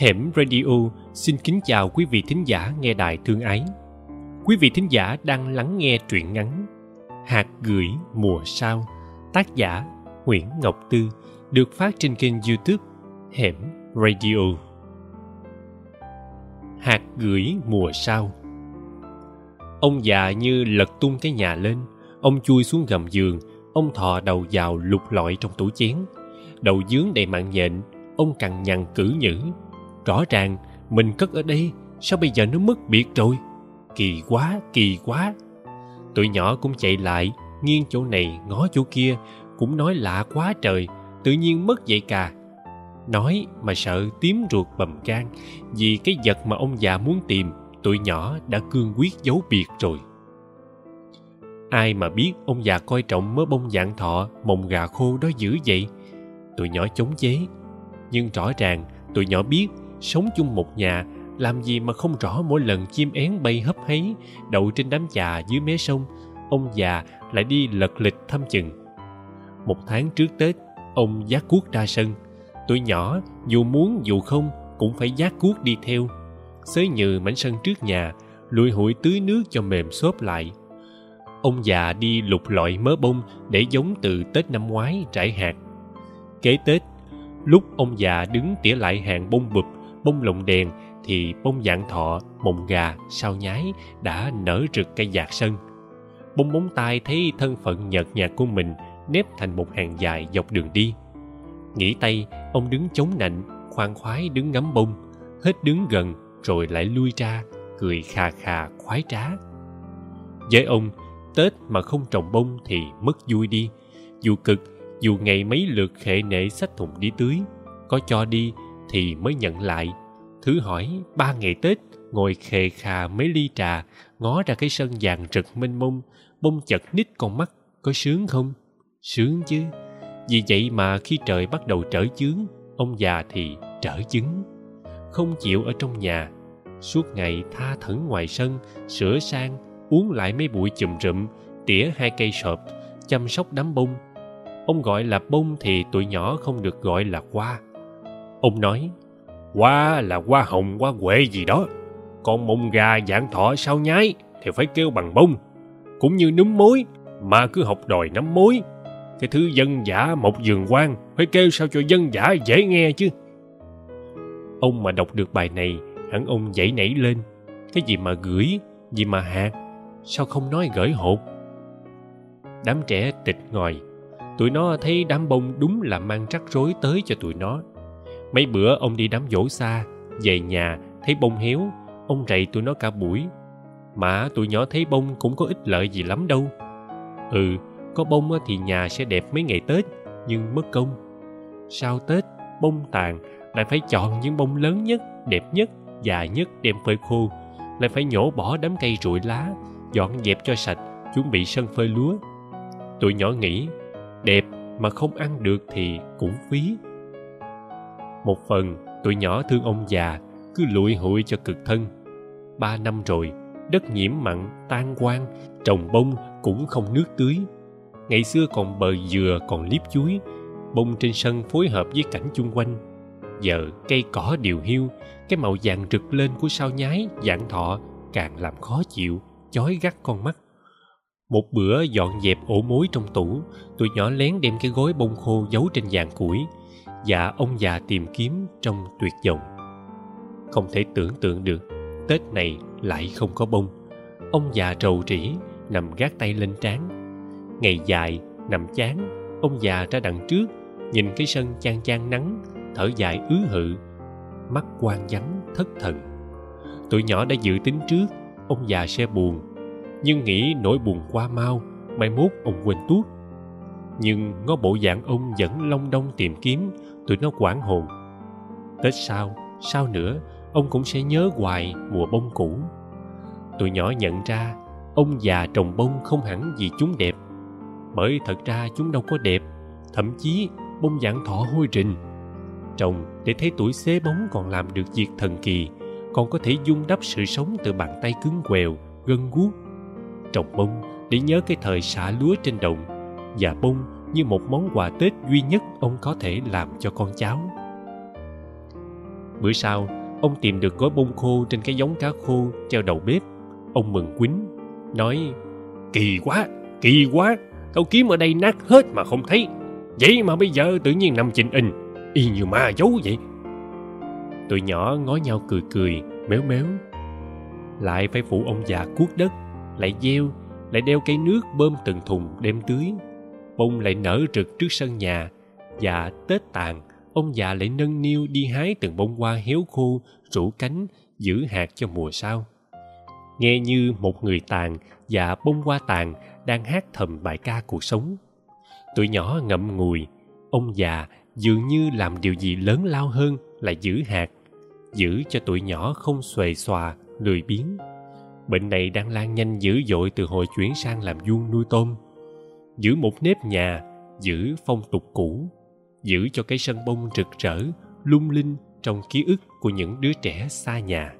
Hẻm Radio xin kính chào quý vị thính giả nghe đài thương ái. Quý vị thính giả đang lắng nghe truyện ngắn Hạt gửi mùa sao tác giả Nguyễn Ngọc Tư, được phát trên kênh YouTube Hẻm Radio. Hạt gửi mùa sao Ông già như lật tung cái nhà lên, ông chui xuống gầm giường, ông thò đầu vào lục lọi trong tủ chén. Đầu dướng đầy mạng nhện, ông cằn nhằn cử nhữ rõ ràng, mình cất ở đây, sao bây giờ nó mất biệt rồi? Kỳ quá kỳ quá. Tụi nhỏ cũng chạy lại, nghiêng chỗ này, ngó chỗ kia, cũng nói lạ quá trời, tự nhiên mất vậy cà. Nói mà sợ tím ruột bầm gan, vì cái vật mà ông già muốn tìm, tụi nhỏ đã cương quyết giấu biệt rồi. Ai mà biết ông già coi trọng mớ bông dạng thọ, mồng gà khô đó dữ vậy? Tụi nhỏ chống chế. Nhưng rõ ràng, tụi nhỏ biết sống chung một nhà, làm gì mà không rõ mỗi lần chim én bay hấp háy, đậu trên đám trà dưới mé sông, ông già lại đi lật lịch thăm chừng. Một tháng trước tết, ông giác cuốc ra sân. Tụi nhỏ, dù muốn dù không, cũng phải giác cuốc đi theo. Xới nhừ mảnh sân trước nhà, lùi hụi tưới nước cho mềm xốp lại. Ông già đi lục lọi mớ bông để giống từ tết năm ngoái trải hạt. Kế tết, lúc ông già đứng tỉa lại hàng bông bụp bông lồng đèn thì bông dạng thọ mộng gà, sao nhái đã nở rực cây dạt sân. Bông móng tay thấy thân phận nhợt nhạt của mình nếp thành một hàng dài dọc đường đi. Nghĩ tay, ông đứng chống nạnh, khoan khoái đứng ngắm bông, hết đứng gần rồi lại lui ra, cười khà khà khoái trá. Với ông, tết mà không trồng bông thì mất vui đi. Dù cực, dù ngày mấy lượt khệ nệ sách thùng đi tưới, có cho đi thì mới nhận lại. Thứ hỏi, ba ngày tết, ngồi khề khà mấy ly trà, ngó ra cái sân vàng rực mênh mông, bông chật nít con mắt, có sướng không? Sướng chứ. Vì vậy mà khi trời bắt đầu trở chướng, ông già thì trở chứng. Không chịu ở trong nhà. Suốt ngày tha thẩn ngoài sân, sửa sang, uống lại mấy bụi chùm rụm, tỉa hai cây sọp, chăm sóc đám bông. Ông gọi là bông thì tụi nhỏ không được gọi là hoa ông nói, hoa là hoa hồng, hoa huệ gì đó. Còn mông gà dạng thọ sao nhái thì phải kêu bằng bông cũng như núm mối, mà cứ học đòi nắm mối. Cái thứ dân giả một giường quan phải kêu sao cho dân giả dễ nghe chứ? Ông mà đọc được bài này, hẳn ông dậy nảy lên. Cái gì mà gửi, gì mà hạt, sao không nói gửi hột đám trẻ tịch ngòi. Tụi nó thấy đám bông đúng là mang rắc rối tới cho tụi nó mấy bữa ông đi đám dỗ xa, về nhà thấy bông héo, ông rầy tụi nó cả buổi. Mà tụi nhỏ thấy bông cũng có ích lợi gì lắm đâu. Ừ có bông thì nhà sẽ đẹp mấy ngày tết, nhưng mất công. Sau tết, bông tàn lại phải chọn những bông lớn nhất, đẹp nhất, dài nhất đem phơi khô. Lại phải nhổ bỏ đám cây rụi lá, dọn dẹp cho sạch, chuẩn bị sân phơi lúa. Tụi nhỏ nghĩ, đẹp mà không ăn được thì cũng phí một phần tụi nhỏ thương ông già, cứ lụi hụi cho cực thân. Ba năm rồi, đất nhiễm mặn, tan quang trồng bông cũng không nước tưới. Ngày xưa còn bờ dừa, còn liếp chuối, bông trên sân phối hợp với cảnh chung quanh. Giờ cây cỏ điều hiu, cái màu vàng rực lên của sao nhái, dạng thọ càng làm khó chịu, chói gắt con mắt. Một bữa dọn dẹp ổ mối trong tủ tụi nhỏ lén đem cái gối bông khô giấu trên vàng củi và ông già tìm kiếm trong tuyệt vọng. Không thể tưởng tượng được, tết này lại không có bông. Ông già trầu trĩ, nằm gác tay lên trán. Ngày dài, nằm chán, ông già ra đằng trước, nhìn cái sân chan chan nắng, thở dài ứ hự, mắt quan vắng, thất thần. Tụi nhỏ đã dự tính trước, ông già sẽ buồn, nhưng nghĩ nỗi buồn qua mau, mai mốt ông quên tuốt nhưng ngó bộ dạng ông vẫn long đong tìm kiếm, tụi nó quảng hồn. Tết sau sau nữa, ông cũng sẽ nhớ hoài mùa bông cũ. Tụi nhỏ nhận ra, ông già trồng bông không hẳn vì chúng đẹp. Bởi thật ra chúng đâu có đẹp, thậm chí bông dạng thọ hôi rình. Trồng để thấy tuổi xế bóng còn làm được việc thần kỳ, còn có thể dung đắp sự sống từ bàn tay cứng quèo, gân guốc. Trồng bông để nhớ cái thời xả lúa trên đồng và bông như một món quà tết duy nhất ông có thể làm cho con cháu. Bữa sau, ông tìm được gói bông khô trên cái giống cá khô treo đầu bếp. Ông mừng quýnh, nói, kỳ quá kỳ quá tao kiếm ở đây nát hết mà không thấy. Vậy mà bây giờ tự nhiên nằm chỉnh in y như ma giấu vậy. Tụi nhỏ ngó nhau cười cười, méo méo. Lại phải phụ ông già cuốc đất, lại gieo, lại đeo cây nước bơm từng thùng đem tưới bông lại nở rực trước sân nhà và tết tàn, ông già lại nâng niu đi hái từng bông hoa héo khô rủ cánh giữ hạt cho mùa sau. Nghe như một người tàn và bông hoa tàn đang hát thầm bài ca cuộc sống. Tụi nhỏ ngậm ngùi, ông già dường như làm điều gì lớn lao hơn là giữ hạt, giữ cho tụi nhỏ không xuề xòa, lười biếng. Bệnh này đang lan nhanh dữ dội từ hồi chuyển sang làm vuông nuôi tôm giữ một nếp nhà, giữ phong tục cũ, giữ cho cái sân bông rực rỡ, lung linh trong ký ức của những đứa trẻ xa nhà.